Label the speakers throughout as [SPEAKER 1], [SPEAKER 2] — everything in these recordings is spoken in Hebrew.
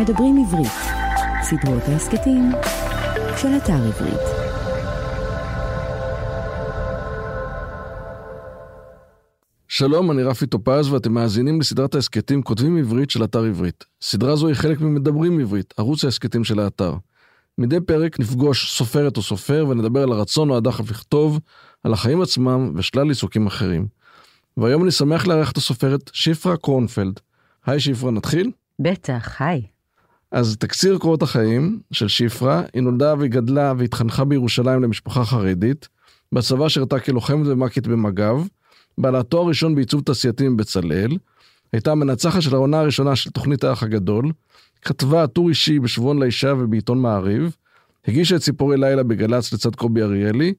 [SPEAKER 1] מדברים עברית, סדרות ההסכתים של אתר עברית.
[SPEAKER 2] שלום, אני רפי טופז ואתם מאזינים לסדרת ההסכתים כותבים עברית של אתר עברית. סדרה זו היא חלק ממדברים עברית, ערוץ ההסכתים של האתר. מדי פרק נפגוש סופרת או סופר ונדבר על הרצון או הדחף לכתוב, על החיים עצמם ושלל עיסוקים אחרים. והיום אני שמח לארח את הסופרת שפרה קרונפלד. היי שפרה, נתחיל?
[SPEAKER 3] בטח, היי.
[SPEAKER 2] אז תקציר קורות החיים של שפרה, היא נולדה והיא והתחנכה בירושלים למשפחה חרדית. בצבא שירתה כלוחמת ומ"כית במג"ב. בעלת תואר ראשון בעיצוב תעשייתי מבצלאל. הייתה המנצחת של העונה הראשונה של תוכנית האח הגדול. כתבה טור אישי בשבועון לאישה ובעיתון מעריב. הגישה את ציפורי לילה בגל"צ לצד קובי אריאלי.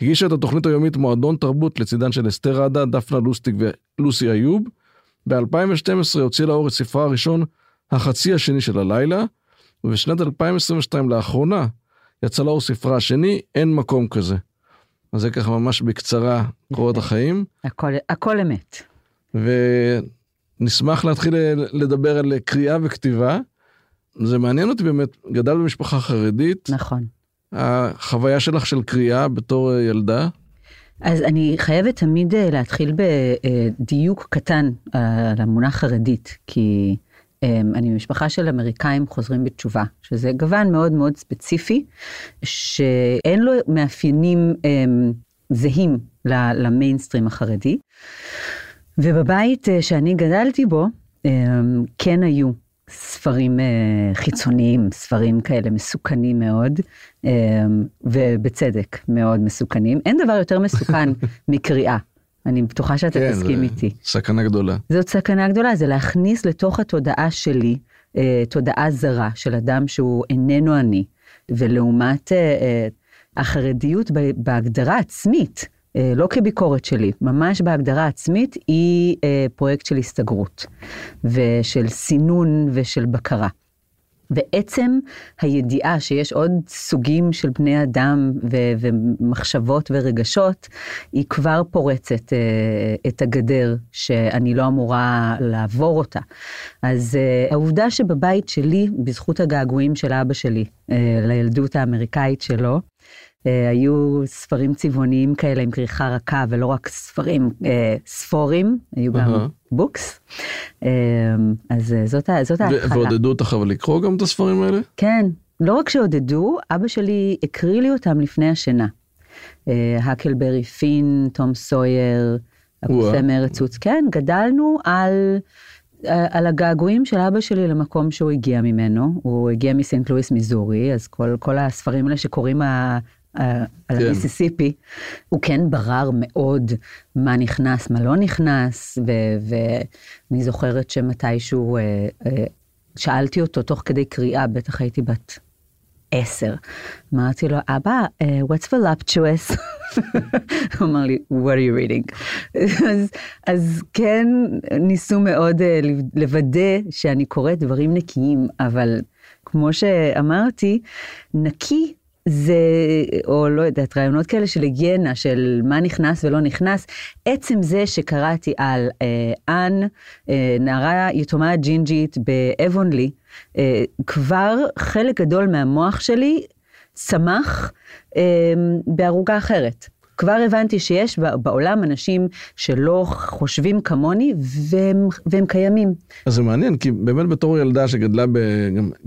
[SPEAKER 2] הגישה את התוכנית היומית מועדון תרבות לצידן של אסתר עדה, דפנה לוסטיק ולוסי איוב. ב-2012 הוציא לאור את ספרה הראשון, החצי השני של הלילה, ובשנת 2022 לאחרונה יצא לאור ספרה השני, אין מקום כזה. אז זה ככה ממש בקצרה קורות החיים.
[SPEAKER 3] הכל, הכל אמת.
[SPEAKER 2] ונשמח להתחיל לדבר על קריאה וכתיבה. זה מעניין אותי באמת, גדל במשפחה חרדית.
[SPEAKER 3] נכון.
[SPEAKER 2] החוויה שלך של קריאה בתור ילדה?
[SPEAKER 3] אז אני חייבת תמיד אה, להתחיל בדיוק קטן אה, על המונח חרדית, כי אני ממשפחה של אמריקאים חוזרים בתשובה, שזה גוון מאוד מאוד ספציפי, שאין לו מאפיינים אמ, זהים למיינסטרים החרדי. ובבית אה, שאני גדלתי בו, אמ, כן היו ספרים חיצוניים, ספרים כאלה מסוכנים מאוד, ובצדק מאוד מסוכנים. אין דבר יותר מסוכן מקריאה. אני בטוחה שאתה כן, תסכים איתי.
[SPEAKER 2] סכנה גדולה.
[SPEAKER 3] זאת סכנה גדולה, זה להכניס לתוך התודעה שלי, אה, תודעה זרה של אדם שהוא איננו אני, ולעומת אה, אה, החרדיות בהגדרה עצמית, אה, לא כביקורת שלי, ממש בהגדרה עצמית, היא אה, פרויקט של הסתגרות, ושל סינון ושל בקרה. ועצם הידיעה שיש עוד סוגים של בני אדם ו- ומחשבות ורגשות, היא כבר פורצת uh, את הגדר שאני לא אמורה לעבור אותה. אז uh, העובדה שבבית שלי, בזכות הגעגועים של אבא שלי uh, לילדות האמריקאית שלו, אה, היו ספרים צבעוניים כאלה עם כריכה רכה ולא רק ספרים, אה, ספורים, היו גם בוקס. אה, אז זאת, זאת ההתחלה.
[SPEAKER 2] ועודדו אותך אבל לקרוא גם את הספרים האלה?
[SPEAKER 3] כן, לא רק שעודדו, אבא שלי הקריא לי אותם לפני השינה. הקלברי פין, תום סויר, הקוסם מארץ עוץ, כן, גדלנו על... על הגעגועים של אבא שלי למקום שהוא הגיע ממנו, הוא הגיע מסנט לואיס מיזורי, אז כל, כל הספרים האלה שקוראים על כן. המיסיסיפי, הוא כן ברר מאוד מה נכנס, מה לא נכנס, ואני זוכרת שמתישהו אה, אה, שאלתי אותו תוך כדי קריאה, בטח הייתי בת עשר. אמרתי לו, אבא, uh, what's voluptuous? הוא אמר לי, what are you reading? אז, אז כן, ניסו מאוד uh, לוודא שאני קוראת דברים נקיים, אבל כמו שאמרתי, נקי זה, או לא יודעת, רעיונות כאלה של היגיינה, של מה נכנס ולא נכנס, עצם זה שקראתי על אה, אן, אה, נערה יתומה ג'ינג'ית באבונלי, אה, כבר חלק גדול מהמוח שלי צמח אה, בערוגה אחרת. כבר הבנתי שיש בעולם אנשים שלא חושבים כמוני והם, והם קיימים.
[SPEAKER 2] אז זה מעניין, כי באמת בתור ילדה שגדלה, ב...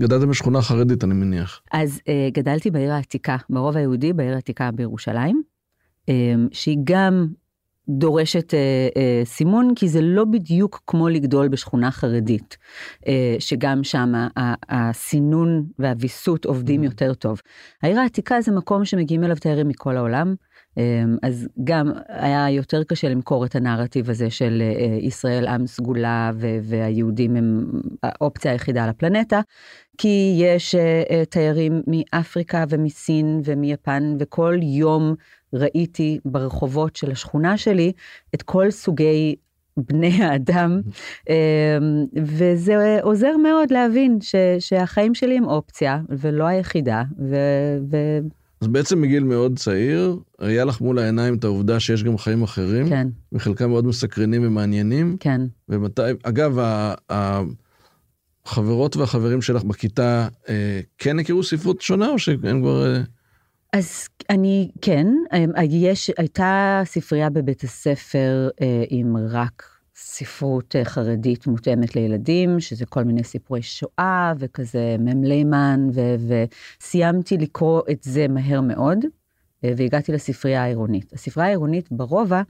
[SPEAKER 2] גדלת בשכונה חרדית, אני מניח.
[SPEAKER 3] אז uh, גדלתי בעיר העתיקה, ברוב היהודי, בעיר העתיקה בירושלים, um, שהיא גם דורשת uh, uh, סימון, כי זה לא בדיוק כמו לגדול בשכונה חרדית, uh, שגם שם הסינון והוויסות עובדים mm. יותר טוב. העיר העתיקה זה מקום שמגיעים אליו תיירים מכל העולם. אמ, אז גם היה יותר קשה למכור את הנרטיב הזה של אה, ישראל עם סגולה והיהודים הם האופציה היחידה על הפלנטה, כי יש אה, אה, תיירים מאפריקה ומסין ומיפן וכל יום ראיתי ברחובות של השכונה שלי את כל סוגי בני האדם, אמ, וזה עוזר מאוד להבין ש, שהחיים שלי הם אופציה ולא היחידה, ו, ו,
[SPEAKER 2] אז בעצם מגיל מאוד צעיר, היה לך מול העיניים את העובדה שיש גם חיים אחרים.
[SPEAKER 3] כן.
[SPEAKER 2] וחלקם מאוד מסקרנים ומעניינים.
[SPEAKER 3] כן.
[SPEAKER 2] ומתי, אגב, החברות והחברים שלך בכיתה אה, כן הכירו ספרות שונה, או שהם כבר... אה...
[SPEAKER 3] אז אני, כן, אה, יש, הייתה ספרייה בבית הספר עם רק ספרות אה, חרדית מותאמת לילדים, שזה כל מיני סיפורי שואה וכזה מ"ם לימן, וסיימתי לקרוא את זה מהר מאוד, אה, והגעתי לספרייה העירונית. הספרייה העירונית ברובע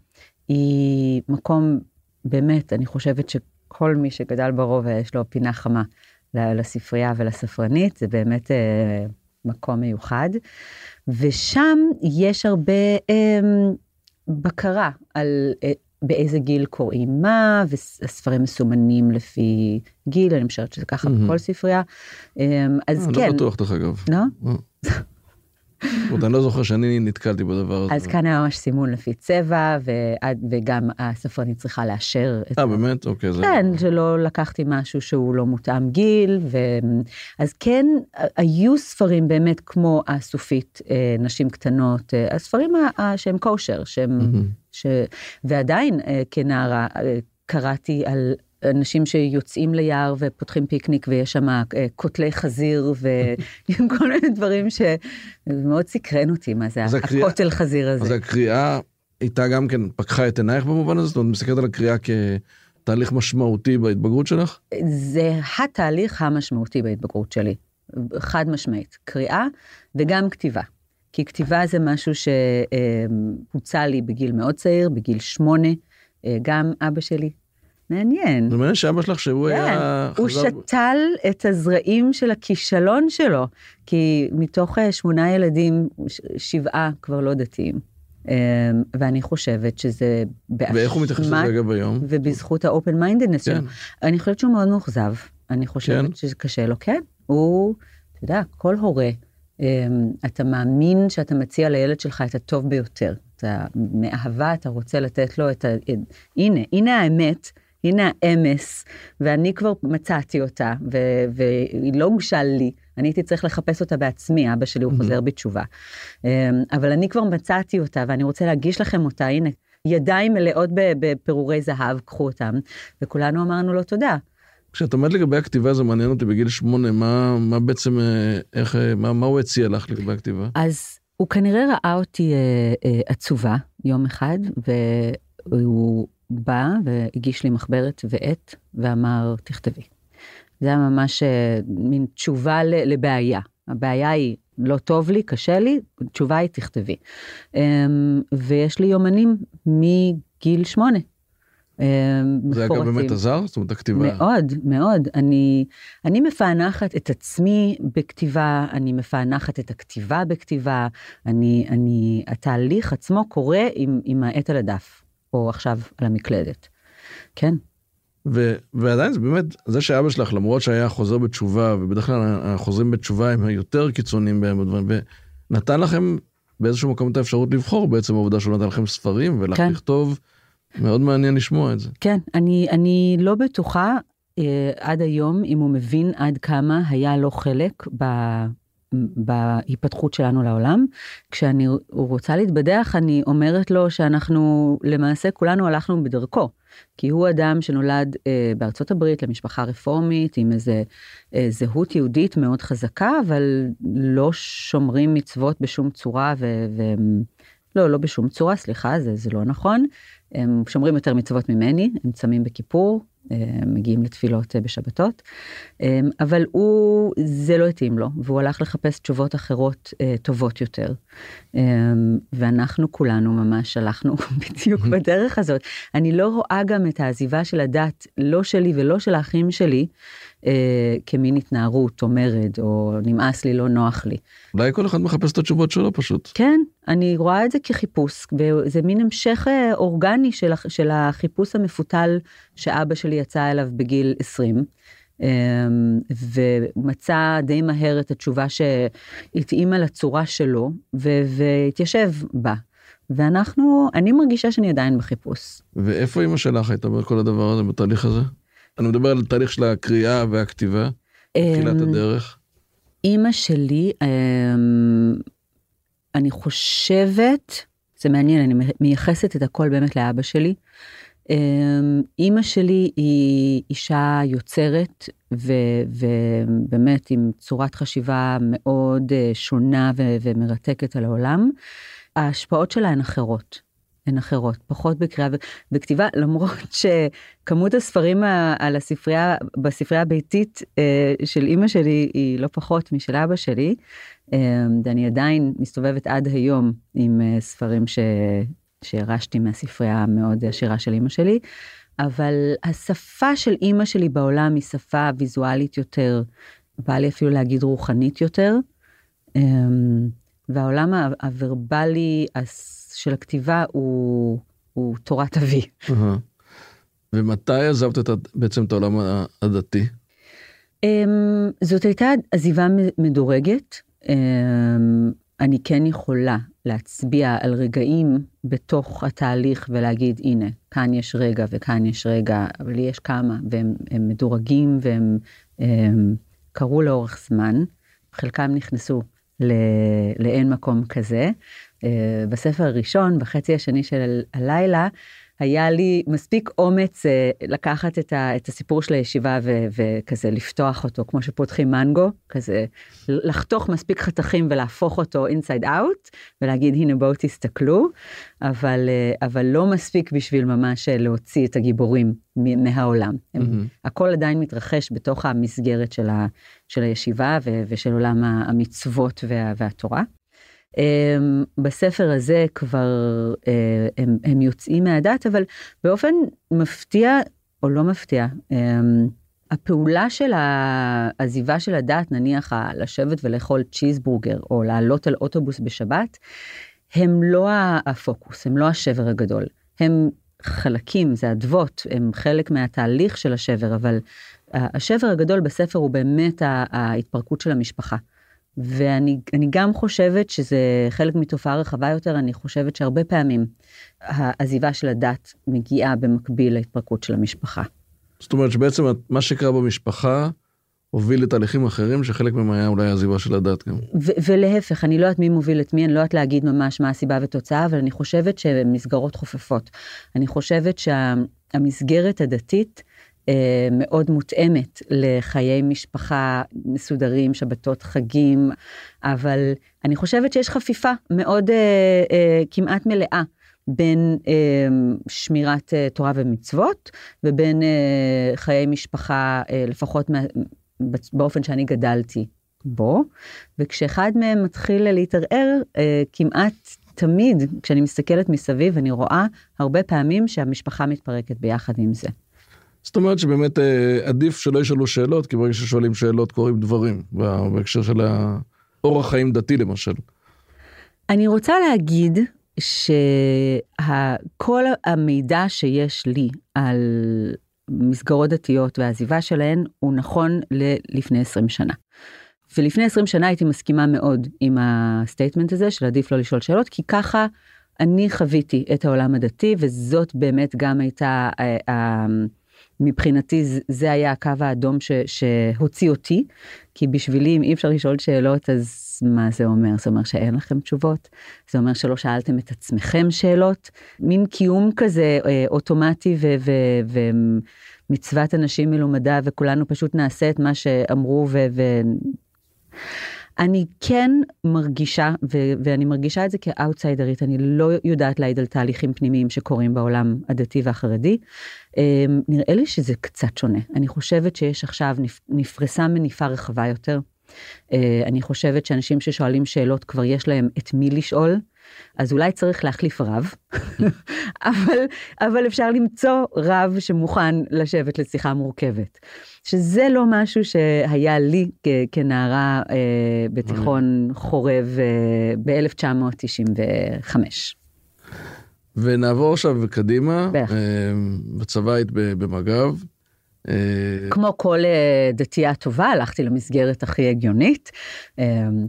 [SPEAKER 3] היא מקום, באמת, אני חושבת שכל מי שגדל ברובע יש לו פינה חמה לספרייה ולספרנית, זה באמת אה, מקום מיוחד. ושם יש הרבה אה, בקרה על אה, באיזה גיל קוראים מה, והספרים מסומנים לפי גיל, אני חושבת שזה ככה בכל ספרייה. אמ, אז כן.
[SPEAKER 2] אני לא בטוח דרך אגב.
[SPEAKER 3] לא?
[SPEAKER 2] עוד אני לא זוכר שאני נתקלתי בדבר הזה.
[SPEAKER 3] אז כאן היה ממש סימון לפי צבע, וגם הספרנית צריכה לאשר.
[SPEAKER 2] אה, באמת? אוקיי.
[SPEAKER 3] כן, שלא לקחתי משהו שהוא לא מותאם גיל, אז כן, היו ספרים באמת כמו הסופית, אה, נשים קטנות, אה, הספרים שהם קושר, שהם... ועדיין כנערה קראתי על אנשים שיוצאים ליער ופותחים פיקניק ויש שם אה, קוטלי חזיר וכל מיני דברים שמאוד סקרן אותי מה זה הקוטל חזיר הזה.
[SPEAKER 2] אז הקריאה הייתה גם כן פקחה את עינייך במובן הזה? זאת אומרת, מסתכלת על הקריאה כתהליך משמעותי בהתבגרות שלך?
[SPEAKER 3] זה התהליך המשמעותי בהתבגרות שלי, חד משמעית, קריאה וגם כתיבה. כי כתיבה זה משהו שהוצע לי בגיל מאוד צעיר, בגיל שמונה. אה, גם אבא שלי מעניין.
[SPEAKER 2] זה מעניין שאבא שלך שהוא
[SPEAKER 3] כן,
[SPEAKER 2] היה...
[SPEAKER 3] הוא חזר... שתל את הזרעים של הכישלון שלו, כי מתוך אה, שמונה ילדים, שבעה כבר לא דתיים. אמ, ואני חושבת שזה
[SPEAKER 2] באשמת... ואיך הוא מתייחס לזה רגע ביום?
[SPEAKER 3] ובזכות ה open-mindedness שלו. כן. אני חושבת שהוא מאוד מאוכזב. אני חושבת כן. שזה קשה לו, כן. הוא, אתה יודע, כל הורה, אמ, אתה מאמין שאתה מציע לילד שלך את הטוב ביותר. אתה מאהבה, אתה רוצה לתת לו את ה... הנה, הנה האמת. הנה האמס, ואני כבר מצאתי אותה, ו- והיא לא הוגשה לי, אני הייתי צריך לחפש אותה בעצמי, אבא שלי הוא חוזר בתשובה. אמ, אבל אני כבר מצאתי אותה, ואני רוצה להגיש לכם אותה, הנה, ידיים מלאות בפירורי זהב, קחו אותם, וכולנו אמרנו לו תודה.
[SPEAKER 2] כשאת אומרת לגבי הכתיבה זה מעניין אותי בגיל שמונה, מה, מה בעצם, אה, איך, אה, מה, מה הוא הציע לך לגבי הכתיבה?
[SPEAKER 3] אז הוא כנראה ראה אותי אה, אה, עצובה יום אחד, והוא בא והגיש לי מחברת ועט ואמר, תכתבי. זה היה ממש אה, מין תשובה לבעיה. הבעיה היא, לא טוב לי, קשה לי, תשובה היא, תכתבי. אמ, ויש לי יומנים מגיל שמונה.
[SPEAKER 2] אמ, זה אגב באמת עזר? זאת אומרת, הכתיבה...
[SPEAKER 3] מאוד, מאוד. אני, אני מפענחת את עצמי בכתיבה, אני מפענחת את הכתיבה בכתיבה, אני, אני, התהליך עצמו קורה עם, עם העט על הדף. או עכשיו על המקלדת. כן.
[SPEAKER 2] ו- ועדיין זה באמת, זה שאבא שלך, למרות שהיה חוזר בתשובה, ובדרך כלל החוזרים בתשובה הם יותר קיצוניים בהם הדברים, ונתן לכם באיזשהו מקום את האפשרות לבחור בעצם העובדה שהוא נתן לכם ספרים ולך כן. לכתוב, מאוד מעניין לשמוע את זה.
[SPEAKER 3] כן, אני, אני לא בטוחה אה, עד היום אם הוא מבין עד כמה היה לו חלק ב... בהיפתחות שלנו לעולם. כשאני רוצה להתבדח, אני אומרת לו שאנחנו, למעשה כולנו הלכנו בדרכו. כי הוא אדם שנולד אה, בארצות הברית למשפחה רפורמית עם איזה אה, זהות יהודית מאוד חזקה, אבל לא שומרים מצוות בשום צורה, ו... ו לא, לא בשום צורה, סליחה, זה, זה לא נכון. הם שומרים יותר מצוות ממני, הם צמים בכיפור, מגיעים לתפילות אה, בשבתות, אה, אבל הוא, זה לא התאים לו, והוא הלך לחפש תשובות אחרות טובות יותר. ואנחנו כולנו ממש הלכנו בדיוק בדרך הזאת. אני לא רואה גם את העזיבה של הדת, לא שלי ולא של האחים שלי, אה, כמין התנערות או מרד, או נמאס לי, לא נוח לי.
[SPEAKER 2] אולי כל אחד מחפש את התשובות שלו פשוט.
[SPEAKER 3] כן, אני רואה את זה כחיפוש, וזה מין המשך אה, אורגני של, של החיפוש המפותל שאבא שלי יצא אליו בגיל 20. אמ, ומצא די מהר את התשובה שהתאימה לצורה שלו והתיישב בה. ואנחנו, אני מרגישה שאני עדיין בחיפוש.
[SPEAKER 2] ואיפה אמא שלך הייתה בכל הדבר הזה, בתהליך הזה? אני מדבר על תהליך של הקריאה והכתיבה, תחילת אמ, הדרך.
[SPEAKER 3] אימא שלי, אמ, אני חושבת, זה מעניין, אני מייחסת את הכל באמת לאבא שלי. אמ, אימא שלי היא אישה יוצרת ו, ובאמת עם צורת חשיבה מאוד אה, שונה ו, ומרתקת על העולם. ההשפעות שלה הן אחרות. הן אחרות, פחות בקריאה וכתיבה, למרות שכמות הספרים על הספרייה, בספרייה הביתית אה, של אימא שלי היא לא פחות משל אבא שלי, ואני עדיין מסתובבת עד היום עם ספרים ש, שירשתי מהספרייה המאוד עשירה של אימא שלי, אבל השפה של אימא שלי בעולם היא שפה ויזואלית יותר, בא לי אפילו להגיד רוחנית יותר, והעולם הוורבלי של הכתיבה הוא, הוא תורת אבי.
[SPEAKER 2] ומתי עזבת את, בעצם את העולם הדתי?
[SPEAKER 3] אמ, זאת הייתה עזיבה מדורגת. אמ, אני כן יכולה להצביע על רגעים בתוך התהליך ולהגיד הנה כאן יש רגע וכאן יש רגע אבל יש כמה והם מדורגים והם הם, קרו לאורך זמן חלקם נכנסו לאין מקום כזה. אה, בספר הראשון בחצי השני של הלילה היה לי מספיק אומץ אה, לקחת את, ה, את הסיפור של הישיבה ו, וכזה לפתוח אותו כמו שפותחים מנגו, כזה לחתוך מספיק חתכים ולהפוך אותו אינסייד אאוט ולהגיד הנה בואו תסתכלו, אבל, אה, אבל לא מספיק בשביל ממש אה, להוציא את הגיבורים מהעולם. הם, mm-hmm. הכל עדיין מתרחש בתוך המסגרת של, ה, של הישיבה ו, ושל עולם המצוות וה, והתורה. Um, בספר הזה כבר uh, הם, הם יוצאים מהדת, אבל באופן מפתיע או לא מפתיע, um, הפעולה של העזיבה של הדת, נניח לשבת ולאכול צ'יזבורגר או לעלות על אוטובוס בשבת, הם לא הפוקוס, הם לא השבר הגדול. הם חלקים, זה אדוות, הם חלק מהתהליך של השבר, אבל השבר הגדול בספר הוא באמת ההתפרקות של המשפחה. ואני גם חושבת שזה חלק מתופעה רחבה יותר, אני חושבת שהרבה פעמים העזיבה של הדת מגיעה במקביל להתפרקות של המשפחה.
[SPEAKER 2] זאת אומרת שבעצם מה שקרה במשפחה הוביל לתהליכים אחרים שחלק מהם היה אולי העזיבה של הדת גם.
[SPEAKER 3] ולהפך, אני לא יודעת מי מוביל את מי, אני לא יודעת להגיד ממש מה הסיבה ותוצאה, אבל אני חושבת שמסגרות חופפות. אני חושבת שהמסגרת הדתית, אה, מאוד מותאמת לחיי משפחה מסודרים, שבתות, חגים, אבל אני חושבת שיש חפיפה מאוד אה, אה, כמעט מלאה. בין אה, שמירת אה, תורה ומצוות ובין אה, חיי משפחה, אה, לפחות מה, באופן שאני גדלתי בו, וכשאחד מהם מתחיל להתערער, אה, כמעט תמיד כשאני מסתכלת מסביב אני רואה הרבה פעמים שהמשפחה מתפרקת ביחד עם זה.
[SPEAKER 2] זאת אומרת שבאמת אה, עדיף שלא ישאלו שאלות, כי ברגע ששואלים שאלות קורים דברים, בהקשר של האורח חיים דתי למשל.
[SPEAKER 3] אני רוצה להגיד שכל המידע שיש לי על מסגרות דתיות והעזיבה שלהן הוא נכון ללפני 20 שנה. ולפני 20 שנה הייתי מסכימה מאוד עם ה statement הזה של עדיף לא לשאול שאלות, כי ככה אני חוויתי את העולם הדתי, וזאת באמת גם הייתה אה, מבחינתי זה היה הקו האדום ש, שהוציא אותי, כי בשבילי אם אי אפשר לשאול שאלות אז מה זה אומר? זה אומר שאין לכם תשובות? זה אומר שלא שאלתם את עצמכם שאלות? מין קיום כזה אה, אוטומטי ו... ו, ו מצוות אנשים מלומדה וכולנו פשוט נעשה את מה שאמרו ו... ו... אני כן מרגישה, ו- ואני מרגישה את זה כאוטסיידרית, אני לא יודעת להעיד על תהליכים פנימיים שקורים בעולם הדתי והחרדי. אמ, נראה לי שזה קצת שונה. אני חושבת שיש עכשיו, נפרסה מניפה רחבה יותר. אה, אני חושבת שאנשים ששואלים שאלות כבר יש להם את מי לשאול, אז אולי צריך להחליף רב, אבל, אבל אפשר למצוא רב שמוכן לשבת לשיחה מורכבת. שזה לא משהו שהיה לי כנערה אה, בתיכון חורב אה, ב-1995.
[SPEAKER 2] ונעבור עכשיו קדימה, אה, בצבא היית במג"ב.
[SPEAKER 3] אה, כמו כל אה, דתייה טובה, הלכתי למסגרת הכי הגיונית,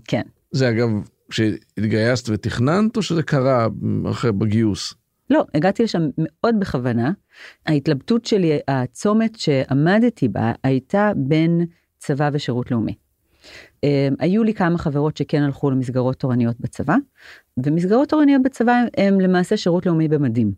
[SPEAKER 3] כן.
[SPEAKER 2] זה אגב, כשהתגייסת ותכננת, או שזה קרה אחרי בגיוס?
[SPEAKER 3] לא, הגעתי לשם מאוד בכוונה. ההתלבטות שלי, הצומת שעמדתי בה, הייתה בין צבא ושירות לאומי. היו לי כמה חברות שכן הלכו למסגרות תורניות בצבא, ומסגרות תורניות בצבא הם למעשה שירות לאומי במדים.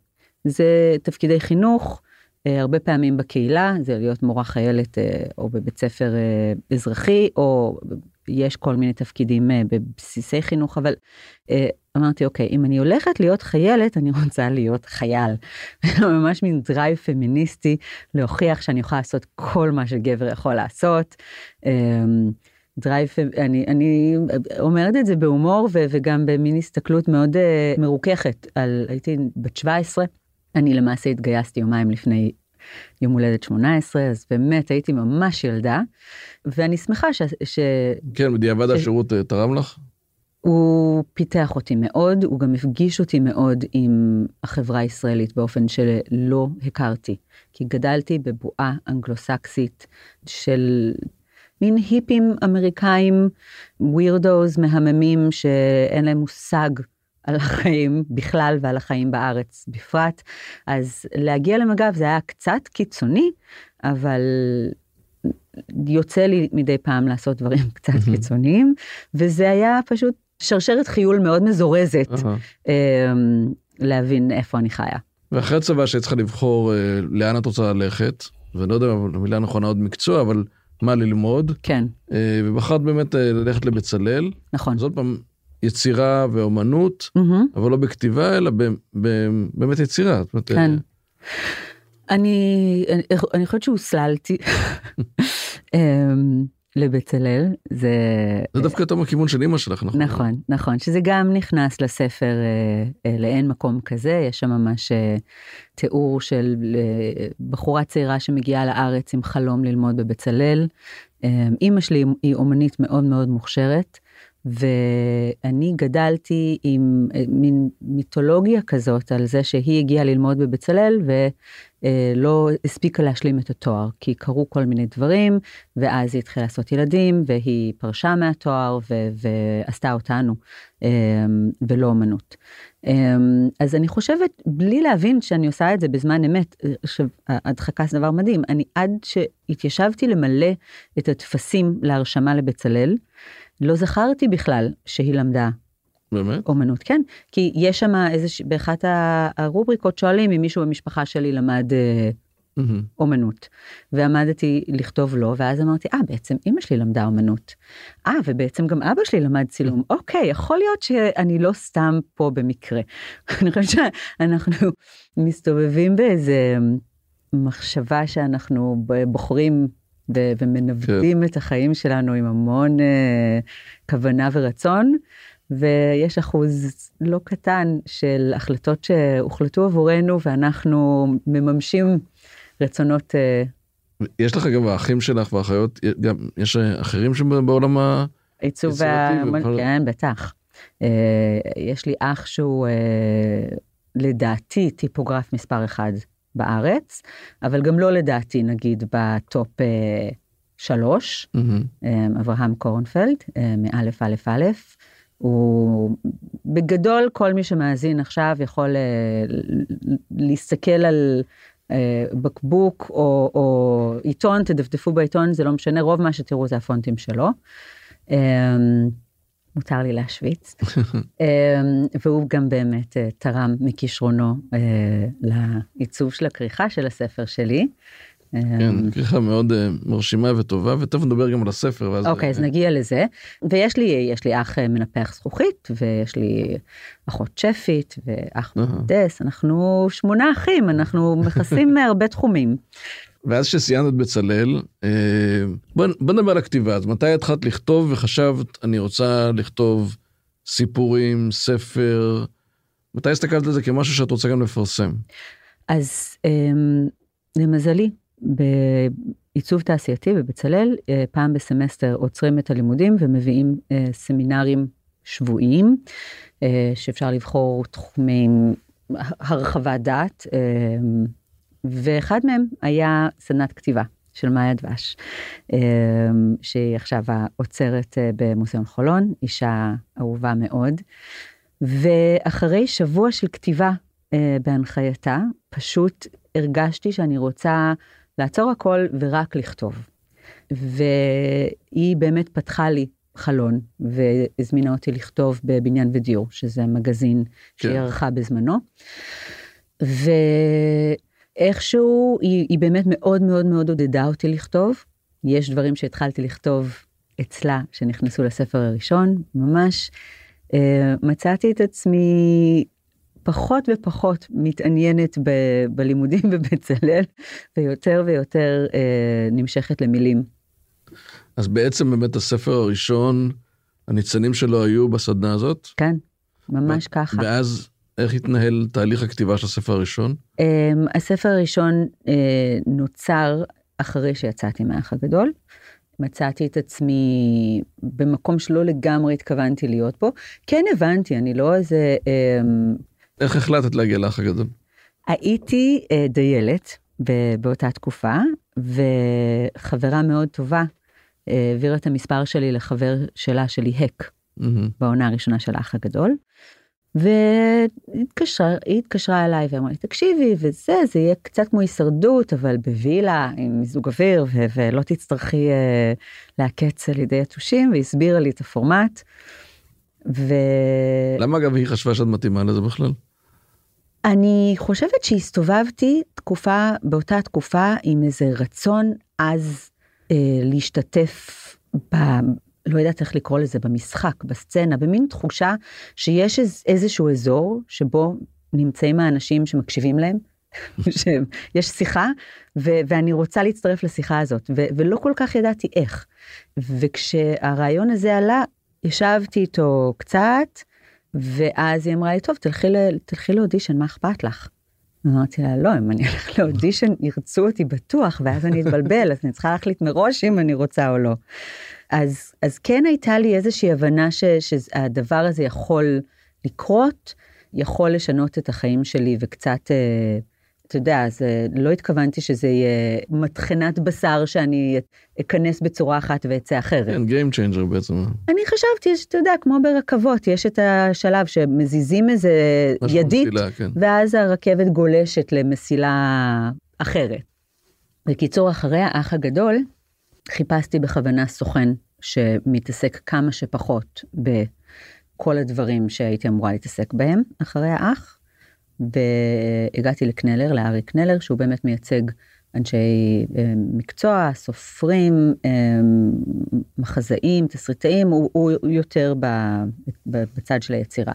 [SPEAKER 3] זה תפקידי חינוך, אה, הרבה פעמים בקהילה, זה להיות מורה חיילת אה, או בבית ספר אה, אזרחי, או יש כל מיני תפקידים בבסיסי חינוך, אבל אמרתי, אוקיי, אם אני הולכת להיות חיילת, אני רוצה להיות חייל. ממש מין drive פמיניסטי, להוכיח שאני יכולה לעשות כל מה שגבר יכול לעשות. drive, אני, אני אומרת את זה בהומור וגם במין הסתכלות מאוד uh, מרוככת על, הייתי בת 17, אני למעשה התגייסתי יומיים לפני יום הולדת 18, אז באמת הייתי ממש ילדה, ואני שמחה ש... ש
[SPEAKER 2] כן, בדיעבד ש... השירות אה, תרם לך?
[SPEAKER 3] הוא פיתח אותי מאוד, הוא גם הפגיש אותי מאוד עם החברה הישראלית באופן שלא הכרתי, כי גדלתי בבועה אנגלוסקסית של מין היפים אמריקאים, ווירדוז מהממים שאין להם מושג על החיים בכלל ועל החיים בארץ בפרט. אז להגיע למג"ב זה היה קצת קיצוני, אבל יוצא לי מדי פעם לעשות דברים קצת קיצוניים, וזה היה פשוט שרשרת חיול מאוד מזורזת אמ, להבין איפה אני חיה.
[SPEAKER 2] ואחרי הצבא שהיית צריכה לבחור אה, לאן את רוצה ללכת, ואני לא יודע אם המילה נכונה עוד מקצוע, אבל מה ללמוד.
[SPEAKER 3] כן.
[SPEAKER 2] אה, ובחרת באמת אה, ללכת לבצלאל.
[SPEAKER 3] נכון.
[SPEAKER 2] עוד פעם, יצירה ואומנות, mm-hmm. אבל לא בכתיבה, אלא ב, ב, באמת יצירה.
[SPEAKER 3] כן. אני, אני, אני חושבת שהוסללתי אמ, לבצלאל, זה...
[SPEAKER 2] זה דווקא יותר מכיוון של אימא שלך, נכון?
[SPEAKER 3] נכון, נכון, שזה גם נכנס לספר אה, אה, לאין מקום כזה, יש שם ממש אה, תיאור של אה, בחורה צעירה שמגיעה לארץ עם חלום ללמוד בבצלאל. אה, אימא שלי היא אומנית מאוד מאוד מוכשרת. ואני גדלתי עם אה, מין מיתולוגיה כזאת על זה שהיא הגיעה ללמוד בבצלאל ולא הספיקה להשלים את התואר, כי קרו כל מיני דברים, ואז היא התחילה לעשות ילדים, והיא פרשה מהתואר ו- ועשתה אותנו, אמ, ולא אמנות. אמ, אז אני חושבת, בלי להבין שאני עושה את זה בזמן אמת, עכשיו, הדחקה זה דבר מדהים, אני עד שהתיישבתי למלא את הטפסים להרשמה לבצלאל, לא זכרתי בכלל שהיא למדה.
[SPEAKER 2] באמת?
[SPEAKER 3] אומנות, כן. כי יש שם איזה, באחת הרובריקות שואלים אם מישהו במשפחה שלי למד mm-hmm. אומנות. ועמדתי לכתוב לו, ואז אמרתי, אה, בעצם אמא שלי למדה אומנות. אה, ובעצם גם אבא שלי למד צילום. אוקיי, יכול להיות שאני לא סתם פה במקרה. אני חושבת שאנחנו מסתובבים באיזה מחשבה שאנחנו בוחרים ומנווטים כן. את החיים שלנו עם המון uh, כוונה ורצון, ויש אחוז לא קטן של החלטות שהוחלטו עבורנו ואנחנו מממשים רצונות.
[SPEAKER 2] Uh, יש לך גם האחים שלך והאחיות, גם יש אחרים שבעולם ה...
[SPEAKER 3] עיצוב ובכל... כן, בטח. Uh, יש לי אח שהוא uh, לדעתי טיפוגרף מספר אחד בארץ, אבל גם לא לדעתי, נגיד, בטופ אה, שלוש, mm-hmm. אברהם קורנפלד, אה, מאלף אלף אלף. הוא בגדול כל מי שמאזין עכשיו יכול אה, להסתכל על בקבוק או, או עיתון, תדפדפו בעיתון, זה לא משנה, רוב מה שתראו זה הפונטים שלו. מותר לי להשוויץ. אמ, והוא גם באמת אה, תרם מכישרונו אה, לעיצוב של הכריכה של הספר שלי.
[SPEAKER 2] כן, אמ, כריכה מאוד אה, מרשימה וטובה, ותכף נדבר גם על הספר.
[SPEAKER 3] אוקיי, אז נגיע לזה. ויש לי, יש לי אח מנפח זכוכית, ויש לי אחות שפית, ואח מהנדס, אנחנו שמונה אחים, אנחנו מכסים מהרבה תחומים.
[SPEAKER 2] ואז שסיימת את בצלאל, אה, בוא, בוא נדבר על הכתיבה. אז מתי התחלת לכתוב וחשבת, אני רוצה לכתוב סיפורים, ספר? מתי הסתכלת על זה כמשהו שאת רוצה גם לפרסם?
[SPEAKER 3] אז אמ, למזלי, בעיצוב תעשייתי בבצלאל, אה, פעם בסמסטר עוצרים את הלימודים ומביאים אה, סמינרים שבועיים, שאפשר לבחור תחומים הרחבת דעת. ואחד מהם היה סדנת כתיבה של מאיה דבש, אמ, שהיא עכשיו האוצרת אה, במוזיאון חולון, אישה אהובה מאוד. ואחרי שבוע של כתיבה אה, בהנחייתה, פשוט הרגשתי שאני רוצה לעצור הכל ורק לכתוב. והיא באמת פתחה לי חלון והזמינה אותי לכתוב בבניין ודיור, שזה מגזין כן. שהיא ערכה בזמנו. ואיכשהו היא, היא באמת מאוד מאוד מאוד עודדה אותי לכתוב. יש דברים שהתחלתי לכתוב אצלה שנכנסו לספר הראשון, ממש אה, מצאתי את עצמי פחות ופחות מתעניינת ב, בלימודים בבצלאל, ויותר ויותר אה, נמשכת למילים.
[SPEAKER 2] אז בעצם באמת הספר הראשון, הניצנים שלו היו בסדנה הזאת?
[SPEAKER 3] כן, ממש ככה.
[SPEAKER 2] ואז איך התנהל תהליך הכתיבה של הספר הראשון?
[SPEAKER 3] Um, הספר הראשון uh, נוצר אחרי שיצאתי מהאח הגדול. מצאתי את עצמי במקום שלא לגמרי התכוונתי להיות בו. כן הבנתי, אני לא איזה... Um,
[SPEAKER 2] איך החלטת להגיע לאח הגדול?
[SPEAKER 3] הייתי uh, דיילת באותה תקופה, וחברה מאוד טובה העבירה את המספר שלי לחבר שלה שלי הק, mm-hmm. בעונה הראשונה של האח הגדול. והיא התקשרה אליי ואמרה לי תקשיבי וזה זה יהיה קצת כמו הישרדות אבל בווילה עם מיזוג אוויר ו- ולא תצטרכי uh, לעקץ על ידי יתושים והסבירה לי את הפורמט. ו...
[SPEAKER 2] למה אגב היא חשבה שאת מתאימה לזה בכלל?
[SPEAKER 3] אני חושבת שהסתובבתי תקופה באותה תקופה עם איזה רצון אז אה, להשתתף ב, לא יודעת איך לקרוא לזה, במשחק, בסצנה, במין תחושה שיש איזשהו אזור שבו נמצאים האנשים שמקשיבים להם, שיש שיחה, ו- ואני רוצה להצטרף לשיחה הזאת, ו- ולא כל כך ידעתי איך. וכשהרעיון הזה עלה, ישבתי איתו קצת, ואז היא אמרה לי, טוב, תלכי, ל- תלכי לאודישן, מה אכפת לך? אמרתי לה, לא, אם אני הולך לאודישן, ירצו אותי בטוח, ואז אני אתבלבל, אז אני צריכה להחליט מראש אם אני רוצה או לא. אז, אז כן הייתה לי איזושהי הבנה ש, שהדבר הזה יכול לקרות, יכול לשנות את החיים שלי וקצת, אה, אתה יודע, אז אה, לא התכוונתי שזה יהיה מטחנת בשר שאני אכנס בצורה אחת ואצא אחרת.
[SPEAKER 2] כן, Game Changer בעצם.
[SPEAKER 3] אני חשבתי, שאתה יודע, כמו ברכבות, יש את השלב שמזיזים איזה ידית, מסילה, כן. ואז הרכבת גולשת למסילה אחרת. בקיצור, אחרי האח הגדול, חיפשתי בכוונה סוכן שמתעסק כמה שפחות בכל הדברים שהייתי אמורה להתעסק בהם אחרי האח. והגעתי לקנלר, לארי קנלר, שהוא באמת מייצג אנשי אה, מקצוע, סופרים, אה, מחזאים, תסריטאים, הוא, הוא יותר בצד של היצירה.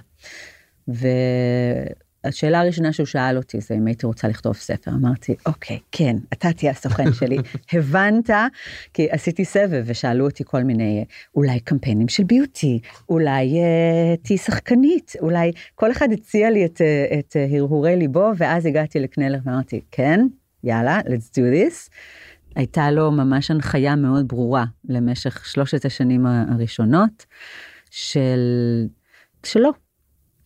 [SPEAKER 3] השאלה הראשונה שהוא שאל אותי זה אם הייתי רוצה לכתוב ספר. אמרתי, אוקיי, כן, אתה תהיה הסוכן שלי. הבנת? כי עשיתי סבב ושאלו אותי כל מיני, אולי קמפיינים של ביוטי, אולי אה, תהיי שחקנית, אולי, כל אחד הציע לי את, אה, את אה, הרהורי ליבו, ואז הגעתי לקנלר ואמרתי, כן, יאללה, let's do this. הייתה לו ממש הנחיה מאוד ברורה למשך שלושת השנים הראשונות של, שלא,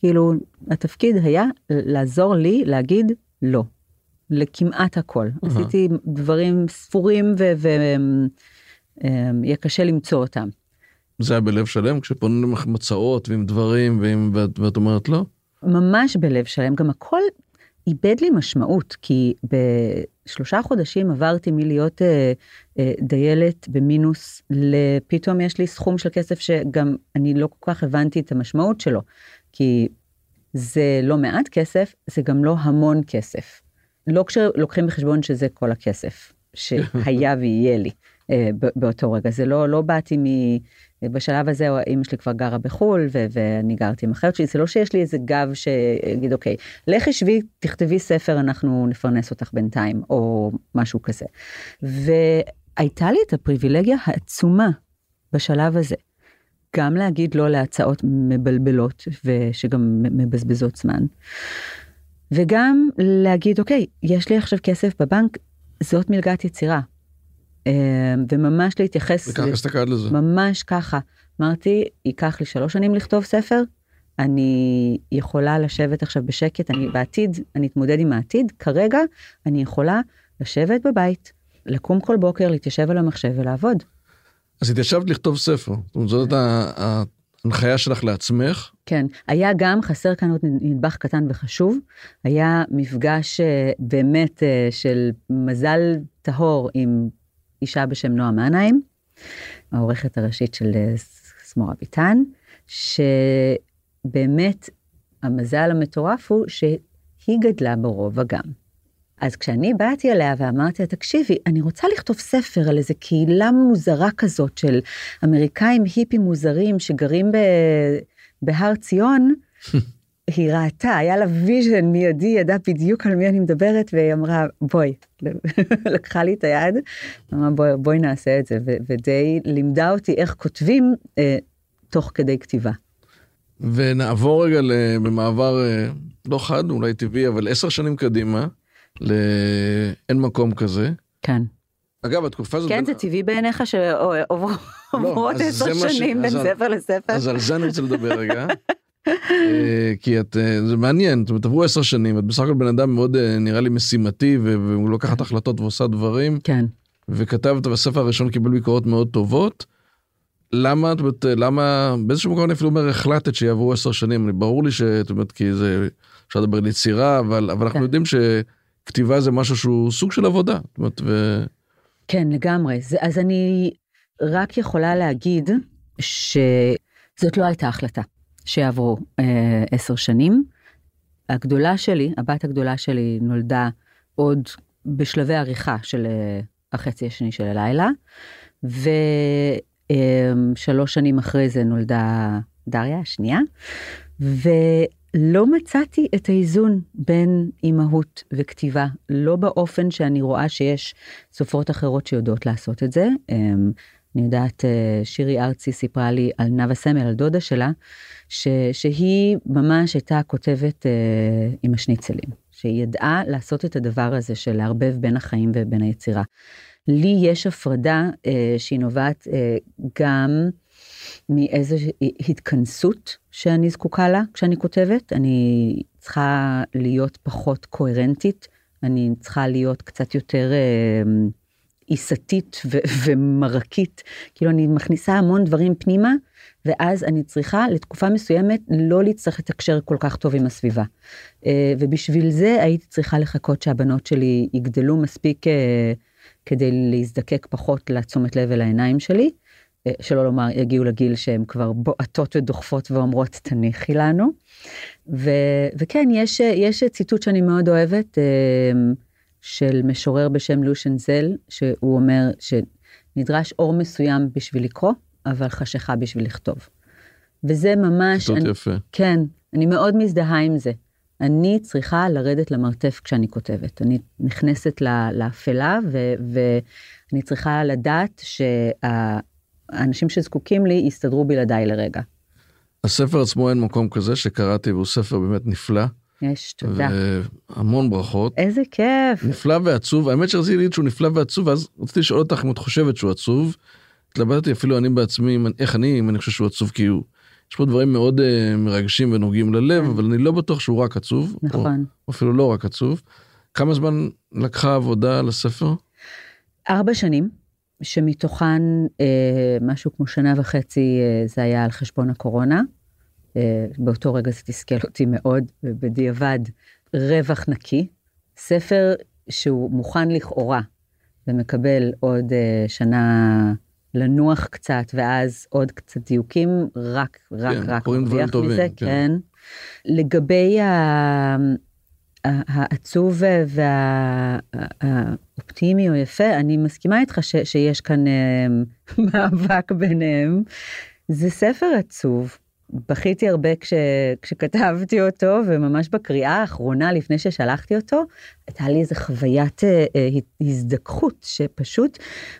[SPEAKER 3] כאילו, התפקיד היה לעזור לי להגיד לא, לכמעט הכל. Uh-huh. עשיתי דברים ספורים ויהיה אמ, קשה למצוא אותם.
[SPEAKER 2] זה היה בלב שלם כשפונים לך מצעות ועם דברים ועם, ואת, ואת אומרת לא?
[SPEAKER 3] ממש בלב שלם, גם הכל איבד לי משמעות, כי בשלושה חודשים עברתי מלהיות אה, אה, דיילת במינוס לפתאום יש לי סכום של כסף שגם אני לא כל כך הבנתי את המשמעות שלו. כי זה לא מעט כסף, זה גם לא המון כסף. לא כשלוקחים בחשבון שזה כל הכסף שהיה ויהיה לי אה, באותו רגע. זה לא, לא באתי מ... בשלב הזה אמא שלי כבר גרה בחו"ל ו- ואני גרתי עם אחרת שלי, זה לא שיש לי איזה גב שיגיד אוקיי, לכי שבי, תכתבי ספר, אנחנו נפרנס אותך בינתיים, או משהו כזה. והייתה לי את הפריבילגיה העצומה בשלב הזה. גם להגיד לא להצעות מבלבלות ושגם מבזבזות זמן. וגם להגיד אוקיי יש לי עכשיו כסף בבנק זאת מלגת יצירה. אה, וממש להתייחס
[SPEAKER 2] וככה הסתכלת לזה
[SPEAKER 3] ממש ככה אמרתי ייקח לי שלוש שנים לכתוב ספר אני יכולה לשבת עכשיו בשקט אני בעתיד אני אתמודד עם העתיד כרגע אני יכולה לשבת בבית לקום כל בוקר להתיישב על המחשב ולעבוד.
[SPEAKER 2] אז התיישבת לכתוב ספר, זאת אומרת, זאת ההנחיה שלך לעצמך.
[SPEAKER 3] כן, היה גם, חסר כאן עוד נדבך קטן וחשוב, היה מפגש אה, באמת אה, של מזל טהור עם אישה בשם נועה מנהיים, העורכת הראשית של אה, זמורה ביתן, שבאמת המזל המטורף הוא שהיא היא גדלה ברובע גם. אז כשאני באתי אליה ואמרתי לה, תקשיבי, אני רוצה לכתוב ספר על איזה קהילה מוזרה כזאת של אמריקאים היפים מוזרים שגרים ב... בהר ציון, היא ראתה, היה לה vision מיידי, ידעה בדיוק על מי אני מדברת, והיא אמרה, בואי, לקחה לי את היד, אמרה, בואי, בואי נעשה את זה, ו- ודי לימדה אותי איך כותבים אה, תוך כדי כתיבה.
[SPEAKER 2] ונעבור רגע במעבר אה, לא חד, אולי טבעי, אבל עשר שנים קדימה, לאין מקום כזה.
[SPEAKER 3] כן.
[SPEAKER 2] אגב, התקופה הזאת...
[SPEAKER 3] כן, זה טבעי בעיניך שעוברות לא, עשר שנים בין ספר לספר?
[SPEAKER 2] אז על זה אני רוצה לדבר רגע. אה, כי את, אה, זה מעניין, זאת אומרת, עברו עשר שנים, את בסך הכל בן אדם מאוד אה, נראה לי משימתי, והוא לוקחת החלטות ועושה דברים.
[SPEAKER 3] כן.
[SPEAKER 2] וכתבת, בספר הראשון קיבל ביקורות מאוד טובות. למה, את אומרת, למה, באיזשהו מקום אני אפילו אומר, החלטת שיעברו עשר שנים, ברור לי שאת אומרת, כי זה, אפשר לדבר על יצירה, אבל, אבל אנחנו כן. יודעים ש... כתיבה זה משהו שהוא סוג של עבודה. זאת אומרת, ו...
[SPEAKER 3] כן, לגמרי. זה, אז אני רק יכולה להגיד שזאת לא הייתה החלטה שיעברו אה, עשר שנים. הגדולה שלי, הבת הגדולה שלי נולדה עוד בשלבי עריכה של אה, החצי השני של הלילה, ושלוש אה, שנים אחרי זה נולדה דריה השנייה, ו... לא מצאתי את האיזון בין אימהות וכתיבה, לא באופן שאני רואה שיש סופרות אחרות שיודעות לעשות את זה. אמ, אני יודעת, אה, שירי ארצי סיפרה לי על נאוה סמל, על דודה שלה, ש, שהיא ממש הייתה כותבת אה, עם השניצלים, שהיא ידעה לעשות את הדבר הזה של לערבב בין החיים ובין היצירה. לי יש הפרדה אה, שהיא נובעת אה, גם מאיזו התכנסות שאני זקוקה לה כשאני כותבת. אני צריכה להיות פחות קוהרנטית, אני צריכה להיות קצת יותר אה, עיסתית ומרקית. כאילו אני מכניסה המון דברים פנימה, ואז אני צריכה לתקופה מסוימת לא להצטרך לתקשר כל כך טוב עם הסביבה. אה, ובשביל זה הייתי צריכה לחכות שהבנות שלי יגדלו מספיק אה, כדי להזדקק פחות לתשומת לב אל העיניים שלי. אה, שלא לומר יגיעו לגיל שהן כבר בועטות ודוחפות ואומרות תניחי לנו. ו, וכן יש יש ציטוט שאני מאוד אוהבת אה, של משורר בשם לושן זל שהוא אומר שנדרש אור מסוים בשביל לקרוא אבל חשיכה בשביל לכתוב. וזה ממש,
[SPEAKER 2] ציטוט יפה.
[SPEAKER 3] כן, אני מאוד מזדהה עם זה. אני צריכה לרדת למרתף כשאני כותבת. אני נכנסת לאפלה ואני צריכה לדעת שה... האנשים שזקוקים לי יסתדרו בלעדיי לרגע.
[SPEAKER 2] הספר עצמו אין מקום כזה שקראתי והוא ספר באמת נפלא.
[SPEAKER 3] יש, תודה.
[SPEAKER 2] והמון ברכות.
[SPEAKER 3] איזה כיף.
[SPEAKER 2] נפלא ועצוב, האמת שרציתי להגיד שהוא נפלא ועצוב, ואז רציתי לשאול אותך אם את חושבת שהוא עצוב. התלבטתי אפילו אני בעצמי, איך אני, אם אני חושב שהוא עצוב, כי הוא, יש פה דברים מאוד uh, מרגשים ונוגעים ללב, כן. אבל אני לא בטוח שהוא רק עצוב.
[SPEAKER 3] נכון.
[SPEAKER 2] או אפילו לא רק עצוב. כמה זמן לקחה עבודה על הספר?
[SPEAKER 3] ארבע שנים. שמתוכן אה, משהו כמו שנה וחצי אה, זה היה על חשבון הקורונה. אה, באותו רגע זה תסכל אותי מאוד, ובדיעבד רווח נקי. ספר שהוא מוכן לכאורה ומקבל עוד אה, שנה לנוח קצת ואז עוד קצת דיוקים, רק, רק,
[SPEAKER 2] כן,
[SPEAKER 3] רק מרוויח מזה, כן.
[SPEAKER 2] כן.
[SPEAKER 3] לגבי ה... העצוב והאופטימי או יפה, אני מסכימה איתך ש, שיש כאן אה, מאבק ביניהם. זה ספר עצוב. בכיתי הרבה כש, כשכתבתי אותו, וממש בקריאה האחרונה, לפני ששלחתי אותו, הייתה לי איזו חוויית אה, אה, הזדככות, שפשוט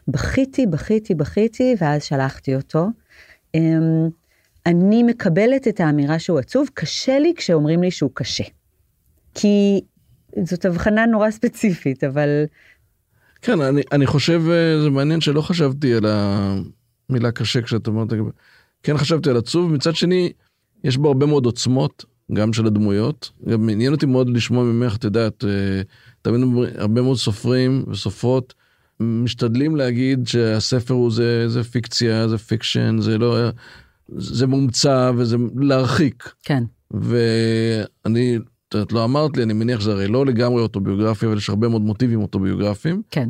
[SPEAKER 3] בכיתי, בכיתי, בכיתי, ואז שלחתי אותו. אה, אני מקבלת את האמירה שהוא עצוב, קשה לי כשאומרים לי שהוא קשה. כי זאת הבחנה נורא ספציפית, אבל...
[SPEAKER 2] כן, אני, אני חושב, אה, זה מעניין שלא חשבתי על המילה קשה כשאת אומרת, כן חשבתי על עצוב, מצד שני, יש בו הרבה מאוד עוצמות, גם של הדמויות. גם מעניין אותי מאוד לשמוע ממך, את יודעת, אה, תמיד הרבה מאוד סופרים וסופרות משתדלים להגיד שהספר הוא זה, זה פיקציה, זה fiction, זה לא, זה מומצא וזה להרחיק.
[SPEAKER 3] כן.
[SPEAKER 2] ואני את יודעת, לא אמרת לי, אני מניח שזה הרי לא לגמרי אוטוביוגרפיה, אבל יש הרבה מאוד מוטיבים אוטוביוגרפיים.
[SPEAKER 3] כן.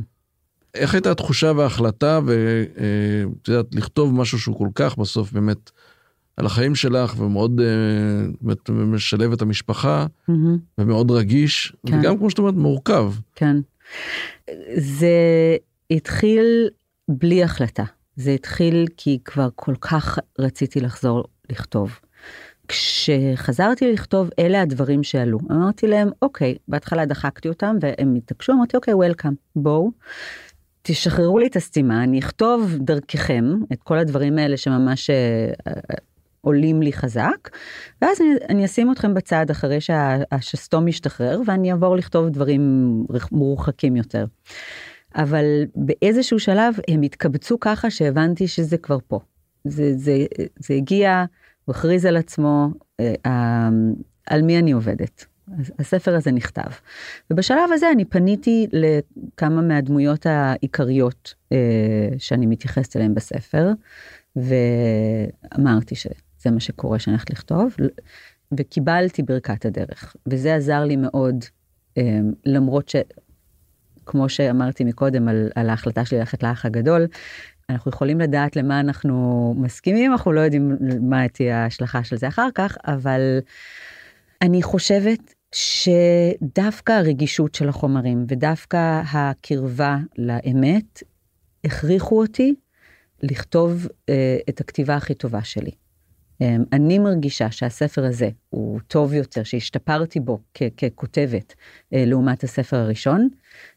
[SPEAKER 2] איך הייתה התחושה וההחלטה, ואת יודעת, לכתוב משהו שהוא כל כך בסוף באמת על החיים שלך ומאוד uh, משלב את המשפחה mm-hmm. ומאוד רגיש כן. וגם כמו שאת אומרת מורכב.
[SPEAKER 3] כן. זה התחיל בלי החלטה זה התחיל כי כבר כל כך רציתי לחזור לכתוב. כשחזרתי לכתוב אלה הדברים שעלו אמרתי להם אוקיי בהתחלה דחקתי אותם והם התעקשו אמרתי אוקיי וולקאם בואו תשחררו לי את הסתימה אני אכתוב דרככם את כל הדברים האלה שממש אה, עולים לי חזק ואז אני, אני אשים אתכם בצד אחרי שהשסתום משתחרר ואני אעבור לכתוב דברים מורחקים יותר. אבל באיזשהו שלב הם התקבצו ככה שהבנתי שזה כבר פה. זה, זה, זה הגיע, הוא הכריז על עצמו, אה, אה, על מי אני עובדת. הספר הזה נכתב. ובשלב הזה אני פניתי לכמה מהדמויות העיקריות אה, שאני מתייחסת אליהן בספר, ואמרתי שזה מה שקורה שאני הולכת לכתוב, וקיבלתי ברכת הדרך, וזה עזר לי מאוד, אה, למרות ש... כמו שאמרתי מקודם על, על ההחלטה שלי ללכת לאח הגדול, אנחנו יכולים לדעת למה אנחנו מסכימים, אנחנו לא יודעים מה תהיה ההשלכה של זה אחר כך, אבל אני חושבת שדווקא הרגישות של החומרים ודווקא הקרבה לאמת הכריחו אותי לכתוב uh, את הכתיבה הכי טובה שלי. Um, אני מרגישה שהספר הזה הוא טוב יותר, שהשתפרתי בו כ- ככותבת uh, לעומת הספר הראשון,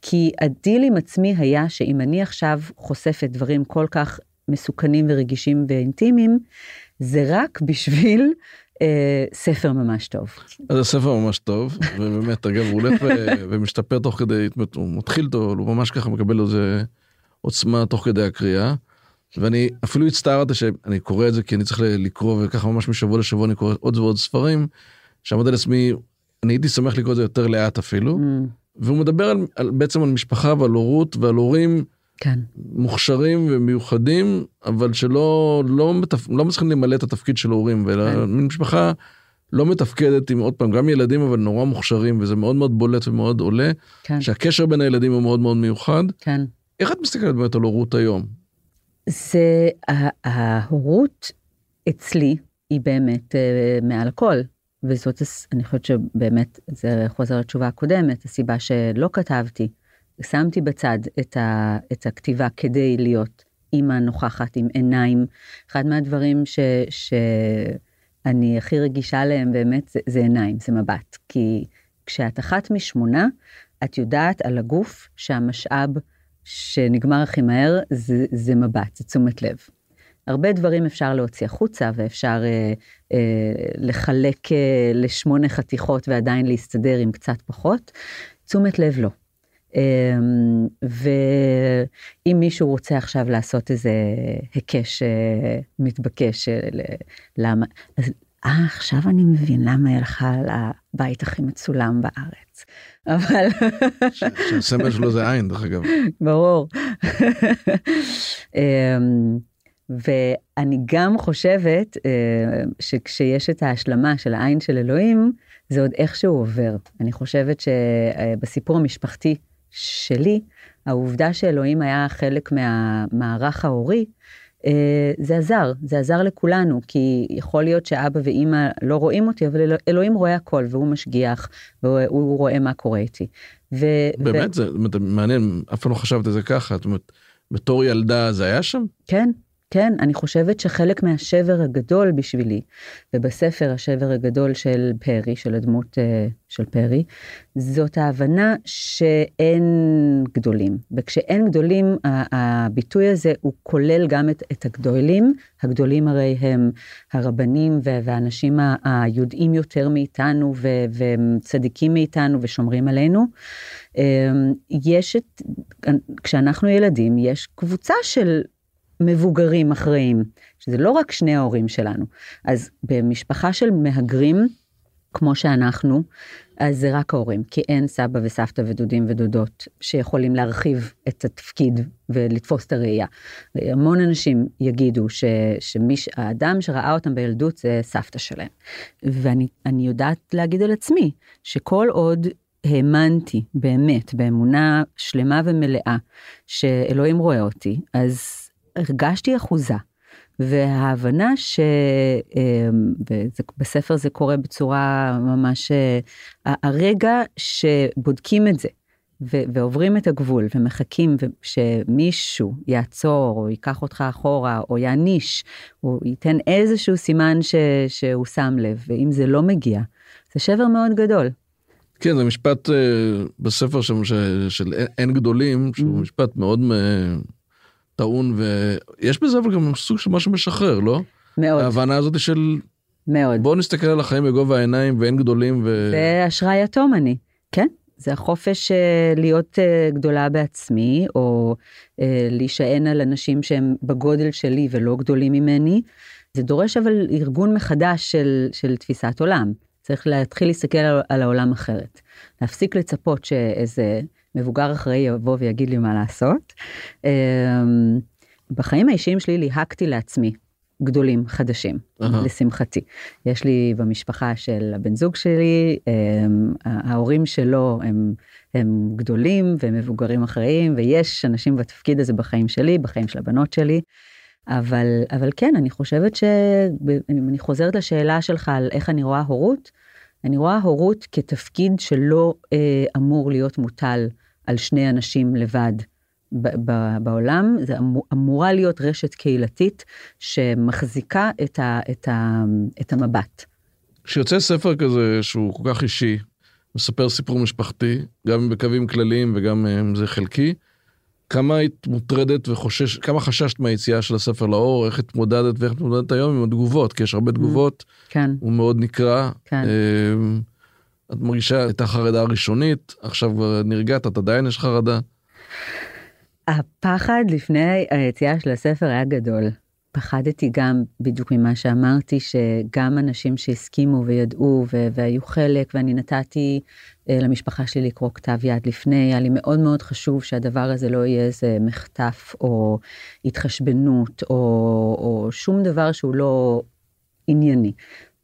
[SPEAKER 3] כי הדיל עם עצמי היה שאם אני עכשיו חושפת דברים כל כך מסוכנים ורגישים ואינטימיים, זה רק בשביל אה, ספר ממש טוב.
[SPEAKER 2] זה ספר ממש טוב, ובאמת, אגב, הוא הולך ומשתפר תוך כדי, הוא מתחיל טוב, הוא ממש ככה מקבל איזה עוצמה תוך כדי הקריאה. ואני אפילו הצטערתי שאני קורא את זה כי אני צריך לקרוא וככה ממש משבוע לשבוע אני קורא עוד ועוד ספרים. שעמד על עצמי, אני הייתי שמח לקרוא את זה יותר לאט אפילו. Mm. והוא מדבר על, על, בעצם על משפחה ועל הורות ועל הורים
[SPEAKER 3] כן.
[SPEAKER 2] מוכשרים ומיוחדים, אבל שלא לא, מתפ... לא מצליחים למלא את התפקיד של הורים, כן. משפחה לא מתפקדת עם עוד פעם גם ילדים אבל נורא מוכשרים וזה מאוד מאוד בולט ומאוד עולה, כן. שהקשר בין הילדים הוא מאוד מאוד מיוחד.
[SPEAKER 3] כן.
[SPEAKER 2] איך את מסתכלת באמת על הורות היום?
[SPEAKER 3] זה ההורות אצלי היא באמת uh, מעל הכל. וזאת אני חושבת שבאמת זה חוזר לתשובה הקודמת הסיבה שלא כתבתי שמתי בצד את, ה, את הכתיבה כדי להיות אימא נוכחת עם עיניים. אחד מהדברים ש, שאני הכי רגישה להם באמת זה, זה עיניים, זה מבט. כי כשאת אחת משמונה, את יודעת על הגוף שהמשאב שנגמר הכי מהר זה, זה מבט, זה תשומת לב. הרבה דברים אפשר להוציא החוצה ואפשר אה, אה, לחלק אה, לשמונה חתיכות ועדיין להסתדר עם קצת פחות. תשומת לב לא. אמ, ואם מישהו רוצה עכשיו לעשות איזה היקש אה, מתבקש, אה, למה, אז אה, עכשיו אני מבין למה היא הלכה לבית הכי מצולם בארץ. אבל...
[SPEAKER 2] שהסמל שלו זה עין, דרך אגב.
[SPEAKER 3] ברור. אמ, ואני גם חושבת אה, שכשיש את ההשלמה של העין של אלוהים, זה עוד איכשהו עובר. אני חושבת שבסיפור המשפחתי שלי, העובדה שאלוהים היה חלק מהמערך ההורי, אה, זה עזר, זה עזר לכולנו, כי יכול להיות שאבא ואימא לא רואים אותי, אבל אלוהים רואה הכל, והוא משגיח, והוא רואה מה קורה איתי. ו-
[SPEAKER 2] באמת, ו... זה מעניין, אף פעם לא חשבת על זה ככה, זאת אומרת, בתור ילדה זה היה שם?
[SPEAKER 3] כן, כן, אני חושבת שחלק מהשבר הגדול בשבילי, ובספר השבר הגדול של פרי, של הדמות uh, של פרי, זאת ההבנה שאין גדולים. וכשאין גדולים, הביטוי הזה הוא כולל גם את, את הגדולים. הגדולים הרי הם הרבנים והאנשים היודעים יותר מאיתנו וצדיקים מאיתנו ושומרים עלינו. אמ, יש את, כשאנחנו ילדים, יש קבוצה של מבוגרים אחראים, שזה לא רק שני ההורים שלנו. אז במשפחה של מהגרים, כמו שאנחנו, אז זה רק ההורים, כי אין סבא וסבתא ודודים ודודות שיכולים להרחיב את התפקיד ולתפוס את הראייה. המון אנשים יגידו שהאדם שראה אותם בילדות זה סבתא שלהם. ואני יודעת להגיד על עצמי, שכל עוד האמנתי באמת, באמונה שלמה ומלאה, שאלוהים רואה אותי, אז הרגשתי אחוזה. וההבנה שבספר זה קורה בצורה ממש, הרגע שבודקים את זה. ו- ועוברים את הגבול ומחכים שמישהו יעצור או ייקח אותך אחורה או יעניש או ייתן איזשהו סימן ש- שהוא שם לב ואם זה לא מגיע זה שבר מאוד גדול.
[SPEAKER 2] כן זה משפט uh, בספר שם ש- של אין גדולים שהוא mm. משפט מאוד uh, טעון ויש בזה אבל גם סוג של משהו משחרר לא?
[SPEAKER 3] מאוד.
[SPEAKER 2] ההבנה הזאת של
[SPEAKER 3] מאוד.
[SPEAKER 2] בוא נסתכל על החיים בגובה העיניים ואין גדולים ו...
[SPEAKER 3] ואשראי יתום אני כן. זה החופש אה, להיות אה, גדולה בעצמי, או אה, להישען על אנשים שהם בגודל שלי ולא גדולים ממני. זה דורש אבל ארגון מחדש של, של תפיסת עולם. צריך להתחיל להסתכל על, על העולם אחרת. להפסיק לצפות שאיזה מבוגר אחראי יבוא ויגיד לי מה לעשות. בחיים האישיים שלי ליהקתי לעצמי גדולים חדשים uh-huh. לשמחתי. יש לי במשפחה של הבן זוג שלי הם, ההורים שלו הם, הם גדולים ומבוגרים אחראיים ויש אנשים בתפקיד הזה בחיים שלי בחיים של הבנות שלי. אבל אבל כן אני חושבת שאם אני חוזרת לשאלה שלך על איך אני רואה הורות אני רואה הורות כתפקיד שלא אה, אמור להיות מוטל על שני אנשים לבד. בעולם, זה אמור, אמורה להיות רשת קהילתית שמחזיקה את, ה, את, ה, את המבט.
[SPEAKER 2] כשיוצא ספר כזה שהוא כל כך אישי, מספר סיפור משפחתי, גם בקווים כלליים וגם אה, אם זה חלקי, כמה היית מוטרדת וחושש, כמה חששת מהיציאה של הספר לאור, איך התמודדת ואיך התמודדת היום עם התגובות, כי יש הרבה mm, תגובות,
[SPEAKER 3] כן.
[SPEAKER 2] הוא מאוד נקרא.
[SPEAKER 3] כן.
[SPEAKER 2] אה, את מרגישה את החרדה הראשונית, עכשיו כבר נרגעת, את עדיין יש חרדה?
[SPEAKER 3] הפחד לפני היציאה של הספר היה גדול. פחדתי גם בדיוק ממה שאמרתי, שגם אנשים שהסכימו וידעו והיו חלק, ואני נתתי אה, למשפחה שלי לקרוא כתב יד לפני, היה לי מאוד מאוד חשוב שהדבר הזה לא יהיה איזה מחטף או התחשבנות או, או שום דבר שהוא לא ענייני.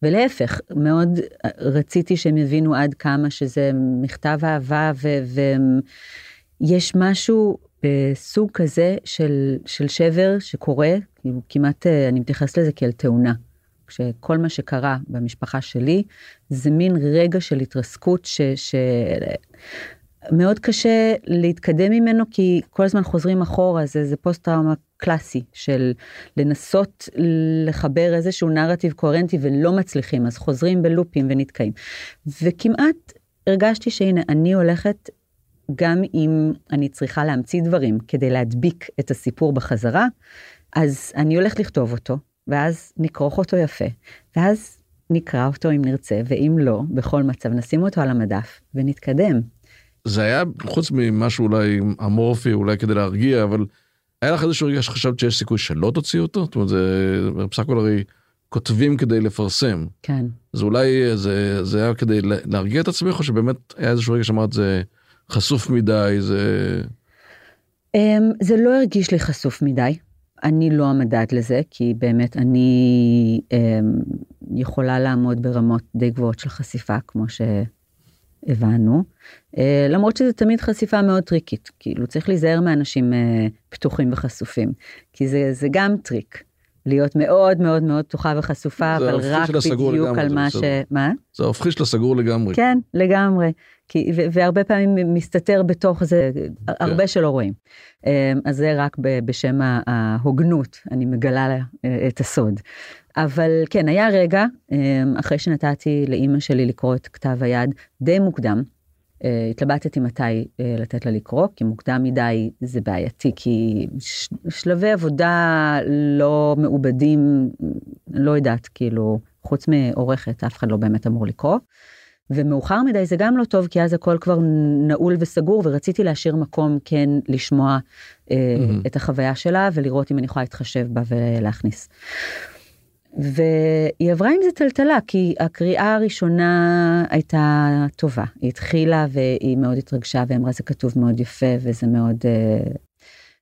[SPEAKER 3] ולהפך, מאוד רציתי שהם יבינו עד כמה שזה מכתב אהבה ויש משהו בסוג כזה של, של שבר שקורה, כאילו כמעט אה, אני מתייחס לזה כאל תאונה. כשכל מה שקרה במשפחה שלי זה מין רגע של התרסקות ש... ש... מאוד קשה להתקדם ממנו כי כל הזמן חוזרים אחורה זה זה פוסט טראומה קלאסי של לנסות לחבר איזשהו נרטיב קוהרנטי ולא מצליחים אז חוזרים בלופים ונתקעים. וכמעט הרגשתי שהנה אני הולכת גם אם אני צריכה להמציא דברים כדי להדביק את הסיפור בחזרה, אז אני הולכת לכתוב אותו, ואז נכרוך אותו יפה, ואז נקרא אותו אם נרצה, ואם לא, בכל מצב נשים אותו על המדף ונתקדם.
[SPEAKER 2] זה היה חוץ ממשהו אולי אמורפי, אולי כדי להרגיע, אבל היה לך איזשהו רגע שחשבת שיש סיכוי שלא תוציא אותו? זאת אומרת, זה בסך הכל הרי כותבים כדי לפרסם.
[SPEAKER 3] כן.
[SPEAKER 2] אז אולי זה, זה היה כדי להרגיע את עצמך, או שבאמת היה איזשהו רגע שאמרת זה... חשוף מדי, זה...
[SPEAKER 3] Um, זה לא הרגיש לי חשוף מדי. אני לא המדד לזה, כי באמת אני um, יכולה לעמוד ברמות די גבוהות של חשיפה, כמו שהבנו. Uh, למרות שזה תמיד חשיפה מאוד טריקית, כאילו צריך להיזהר מאנשים uh, פתוחים וחשופים, כי זה, זה גם טריק. להיות מאוד מאוד מאוד פתוחה וחשופה, אבל רק בדיוק לגמרי, על מה ש... מה?
[SPEAKER 2] זה ההופכי של הסגור לגמרי.
[SPEAKER 3] כן, לגמרי. כי, והרבה פעמים מסתתר בתוך זה, כן. הרבה שלא רואים. אמ, אז זה רק בשם ההוגנות, אני מגלה אה, את הסוד. אבל כן, היה רגע, אמ, אחרי שנתתי לאימא שלי לקרוא את כתב היד די מוקדם, התלבטתי מתי אה, לתת לה לקרוא, כי מוקדם מדי זה בעייתי, כי שלבי עבודה לא מעובדים, לא יודעת, כאילו, חוץ מעורכת, אף אחד לא באמת אמור לקרוא. ומאוחר מדי זה גם לא טוב, כי אז הכל כבר נעול וסגור, ורציתי להשאיר מקום כן לשמוע אה, mm-hmm. את החוויה שלה, ולראות אם אני יכולה להתחשב בה ולהכניס. והיא עברה עם זה טלטלה, כי הקריאה הראשונה הייתה טובה. היא התחילה והיא מאוד התרגשה, ואמרה זה כתוב מאוד יפה, וזה מאוד... אה,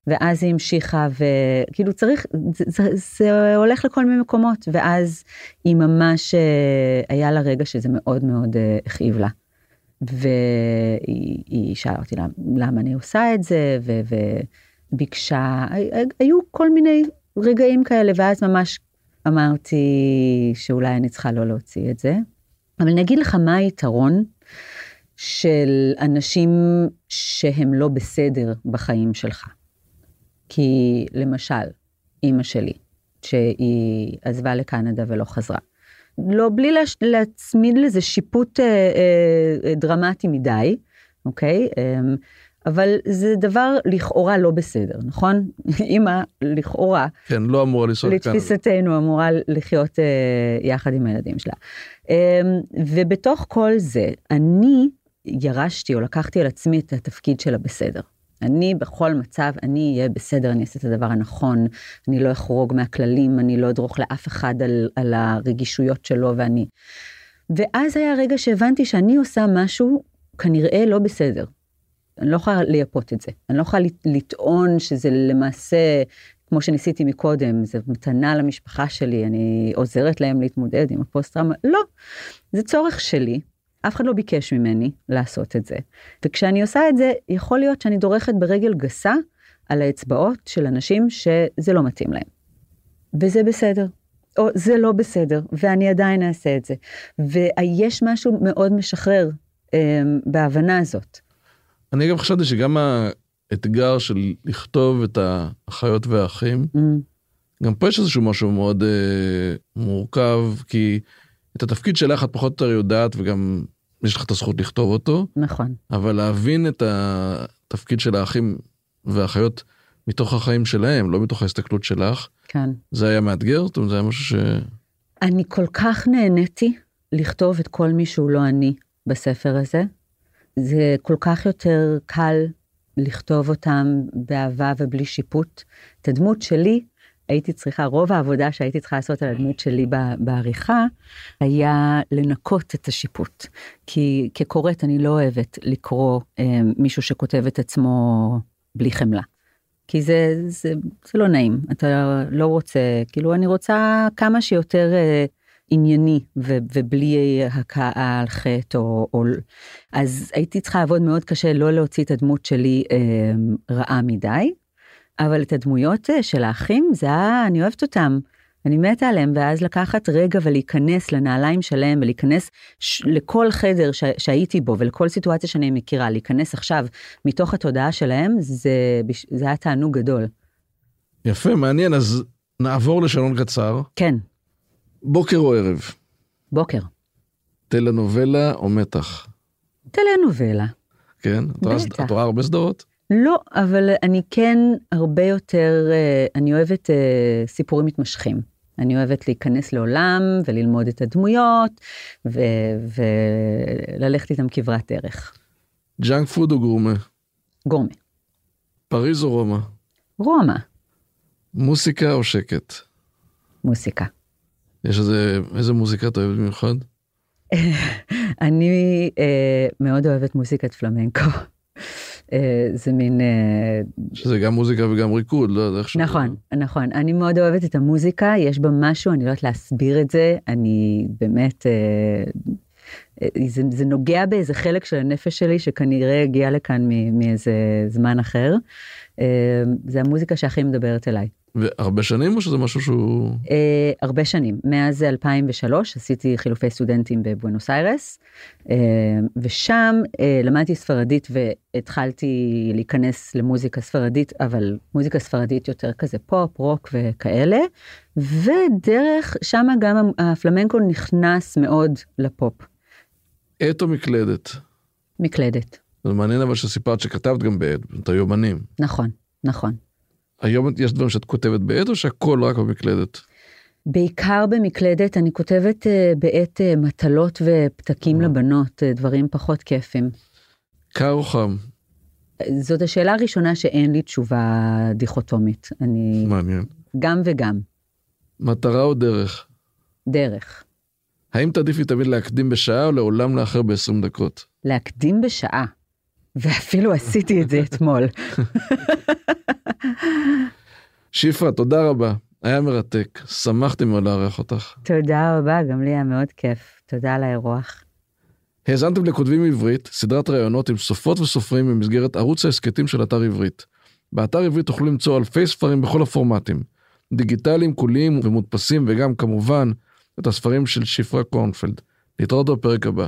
[SPEAKER 3] ואז היא המשיכה, וכאילו צריך, זה, זה, זה הולך לכל מיני מקומות, ואז היא ממש, אה, היה לה רגע שזה מאוד מאוד אה, הכאיב לה. והיא שאלה אותי למה, אני עושה את זה, ו, וביקשה, היו כל מיני רגעים כאלה, ואז ממש אמרתי שאולי אני צריכה לא להוציא את זה. אבל אני אגיד לך מה היתרון של אנשים שהם לא בסדר בחיים שלך. כי למשל, אימא שלי, שהיא עזבה לקנדה ולא חזרה. לא, בלי להש... להצמיד לזה שיפוט אה, אה, דרמטי מדי, אוקיי? אה, אבל זה דבר לכאורה לא בסדר, נכון? אימא לכאורה,
[SPEAKER 2] כן, לא אמורה לנסוע
[SPEAKER 3] לקנדה. לתפיסתנו אמורה לחיות אה, יחד עם הילדים שלה. אה, ובתוך כל זה, אני ירשתי או לקחתי על עצמי את התפקיד של הבסדר. אני בכל מצב, אני אהיה בסדר, אני אעשה את הדבר הנכון, אני לא אחרוג מהכללים, אני לא אדרוך לאף אחד על, על הרגישויות שלו ואני. ואז היה הרגע שהבנתי שאני עושה משהו כנראה לא בסדר. אני לא יכולה לייפות את זה, אני לא יכולה לטעון שזה למעשה, כמו שניסיתי מקודם, זה מתנה למשפחה שלי, אני עוזרת להם להתמודד עם הפוסט-טראומה, לא, זה צורך שלי, אף אחד לא ביקש ממני לעשות את זה. וכשאני עושה את זה, יכול להיות שאני דורכת ברגל גסה על האצבעות של אנשים שזה לא מתאים להם. וזה בסדר. או זה לא בסדר, ואני עדיין אעשה את זה. ויש משהו מאוד משחרר אה, בהבנה הזאת.
[SPEAKER 2] אני גם חשבתי שגם האתגר של לכתוב את האחיות והאחים, mm. גם פה יש איזשהו משהו מאוד אה, מורכב, כי את התפקיד שלך את פחות או יותר יודעת וגם יש לך את הזכות לכתוב אותו.
[SPEAKER 3] נכון.
[SPEAKER 2] אבל להבין את התפקיד של האחים והאחיות מתוך החיים שלהם, לא מתוך ההסתכלות שלך.
[SPEAKER 3] כן.
[SPEAKER 2] זה היה מאתגר? זאת אומרת, זה היה משהו ש...
[SPEAKER 3] אני כל כך נהניתי לכתוב את כל מי שהוא לא אני בספר הזה. זה כל כך יותר קל לכתוב אותם באהבה ובלי שיפוט. את הדמות שלי הייתי צריכה, רוב העבודה שהייתי צריכה לעשות על הדמות שלי בעריכה, היה לנקות את השיפוט. כי כקוראת אני לא אוהבת לקרוא אה, מישהו שכותב את עצמו בלי חמלה. כי זה, זה, זה לא נעים, אתה לא רוצה, כאילו אני רוצה כמה שיותר אה, ענייני ו, ובלי הכאה על חטא או, או... אז הייתי צריכה לעבוד מאוד קשה לא להוציא את הדמות שלי אה, רעה מדי. אבל את הדמויות אה, של האחים, זה היה, אני אוהבת אותם. אני מתה עליהם, ואז לקחת רגע ולהיכנס לנעליים שלהם ולהיכנס ש- לכל חדר ש- שהייתי בו ולכל סיטואציה שאני מכירה, להיכנס עכשיו מתוך התודעה שלהם, זה, זה היה תענוג גדול.
[SPEAKER 2] יפה, מעניין, אז נעבור לשלון קצר.
[SPEAKER 3] כן.
[SPEAKER 2] בוקר או ערב?
[SPEAKER 3] בוקר.
[SPEAKER 2] טלנובלה או מתח?
[SPEAKER 3] טלנובלה.
[SPEAKER 2] כן? בטח. את רואה הרבה סדרות?
[SPEAKER 3] לא, אבל אני כן הרבה יותר, אה, אני אוהבת אה, סיפורים מתמשכים. אני אוהבת להיכנס לעולם וללמוד את הדמויות ו- וללכת איתם כברת דרך.
[SPEAKER 2] junk food או גורמה?
[SPEAKER 3] גורמה.
[SPEAKER 2] פריז או רומא?
[SPEAKER 3] רומא.
[SPEAKER 2] מוסיקה או שקט?
[SPEAKER 3] מוסיקה.
[SPEAKER 2] יש איזה, איזה מוזיקה אתה אוהב במיוחד?
[SPEAKER 3] אני אה, מאוד אוהבת מוזיקת פלמנקו. אה, זה מין... אה,
[SPEAKER 2] שזה גם מוזיקה וגם ריקוד, לא יודע איך ש...
[SPEAKER 3] נכון, נכון. אני מאוד אוהבת את המוזיקה, יש בה משהו, אני לא יודעת להסביר את זה, אני באמת... אה, זה, זה נוגע באיזה חלק של הנפש שלי שכנראה הגיע לכאן מאיזה זמן אחר. זה המוזיקה שהכי מדברת אליי.
[SPEAKER 2] והרבה שנים או שזה משהו שהוא...
[SPEAKER 3] אה, הרבה שנים, מאז 2003 עשיתי חילופי סטודנטים בבואנוס איירס, אה, ושם אה, למדתי ספרדית והתחלתי להיכנס למוזיקה ספרדית, אבל מוזיקה ספרדית יותר כזה פופ, רוק וכאלה, ודרך שם גם הפלמנקו נכנס מאוד לפופ.
[SPEAKER 2] עט או מקלדת?
[SPEAKER 3] מקלדת.
[SPEAKER 2] זה מעניין אבל שסיפרת שכתבת גם בעט, את היומנים.
[SPEAKER 3] נכון, נכון.
[SPEAKER 2] היום יש דברים שאת כותבת בעט או שהכל רק במקלדת?
[SPEAKER 3] בעיקר במקלדת, אני כותבת uh, בעט uh, מטלות ופתקים לבנות, uh, דברים פחות כיפים.
[SPEAKER 2] קר או חם?
[SPEAKER 3] זאת השאלה הראשונה שאין לי תשובה דיכוטומית. אני...
[SPEAKER 2] מעניין.
[SPEAKER 3] גם וגם.
[SPEAKER 2] מטרה או דרך?
[SPEAKER 3] דרך.
[SPEAKER 2] האם תעדיפי תמיד להקדים בשעה או לעולם לאחר ב-20 דקות?
[SPEAKER 3] להקדים בשעה. ואפילו עשיתי את זה אתמול.
[SPEAKER 2] שפרה, תודה רבה. היה מרתק. שמחתי מאוד לארח אותך.
[SPEAKER 3] תודה רבה, גם לי היה מאוד כיף. תודה על האירוח.
[SPEAKER 2] האזנתם לכותבים עברית, סדרת ראיונות עם סופרות וסופרים במסגרת ערוץ ההסכתים של אתר עברית. באתר עברית תוכלו למצוא אלפי ספרים בכל הפורמטים. דיגיטליים, קוליים ומודפסים, וגם כמובן את הספרים של שפרה קורנפלד. נתראות בפרק הבא.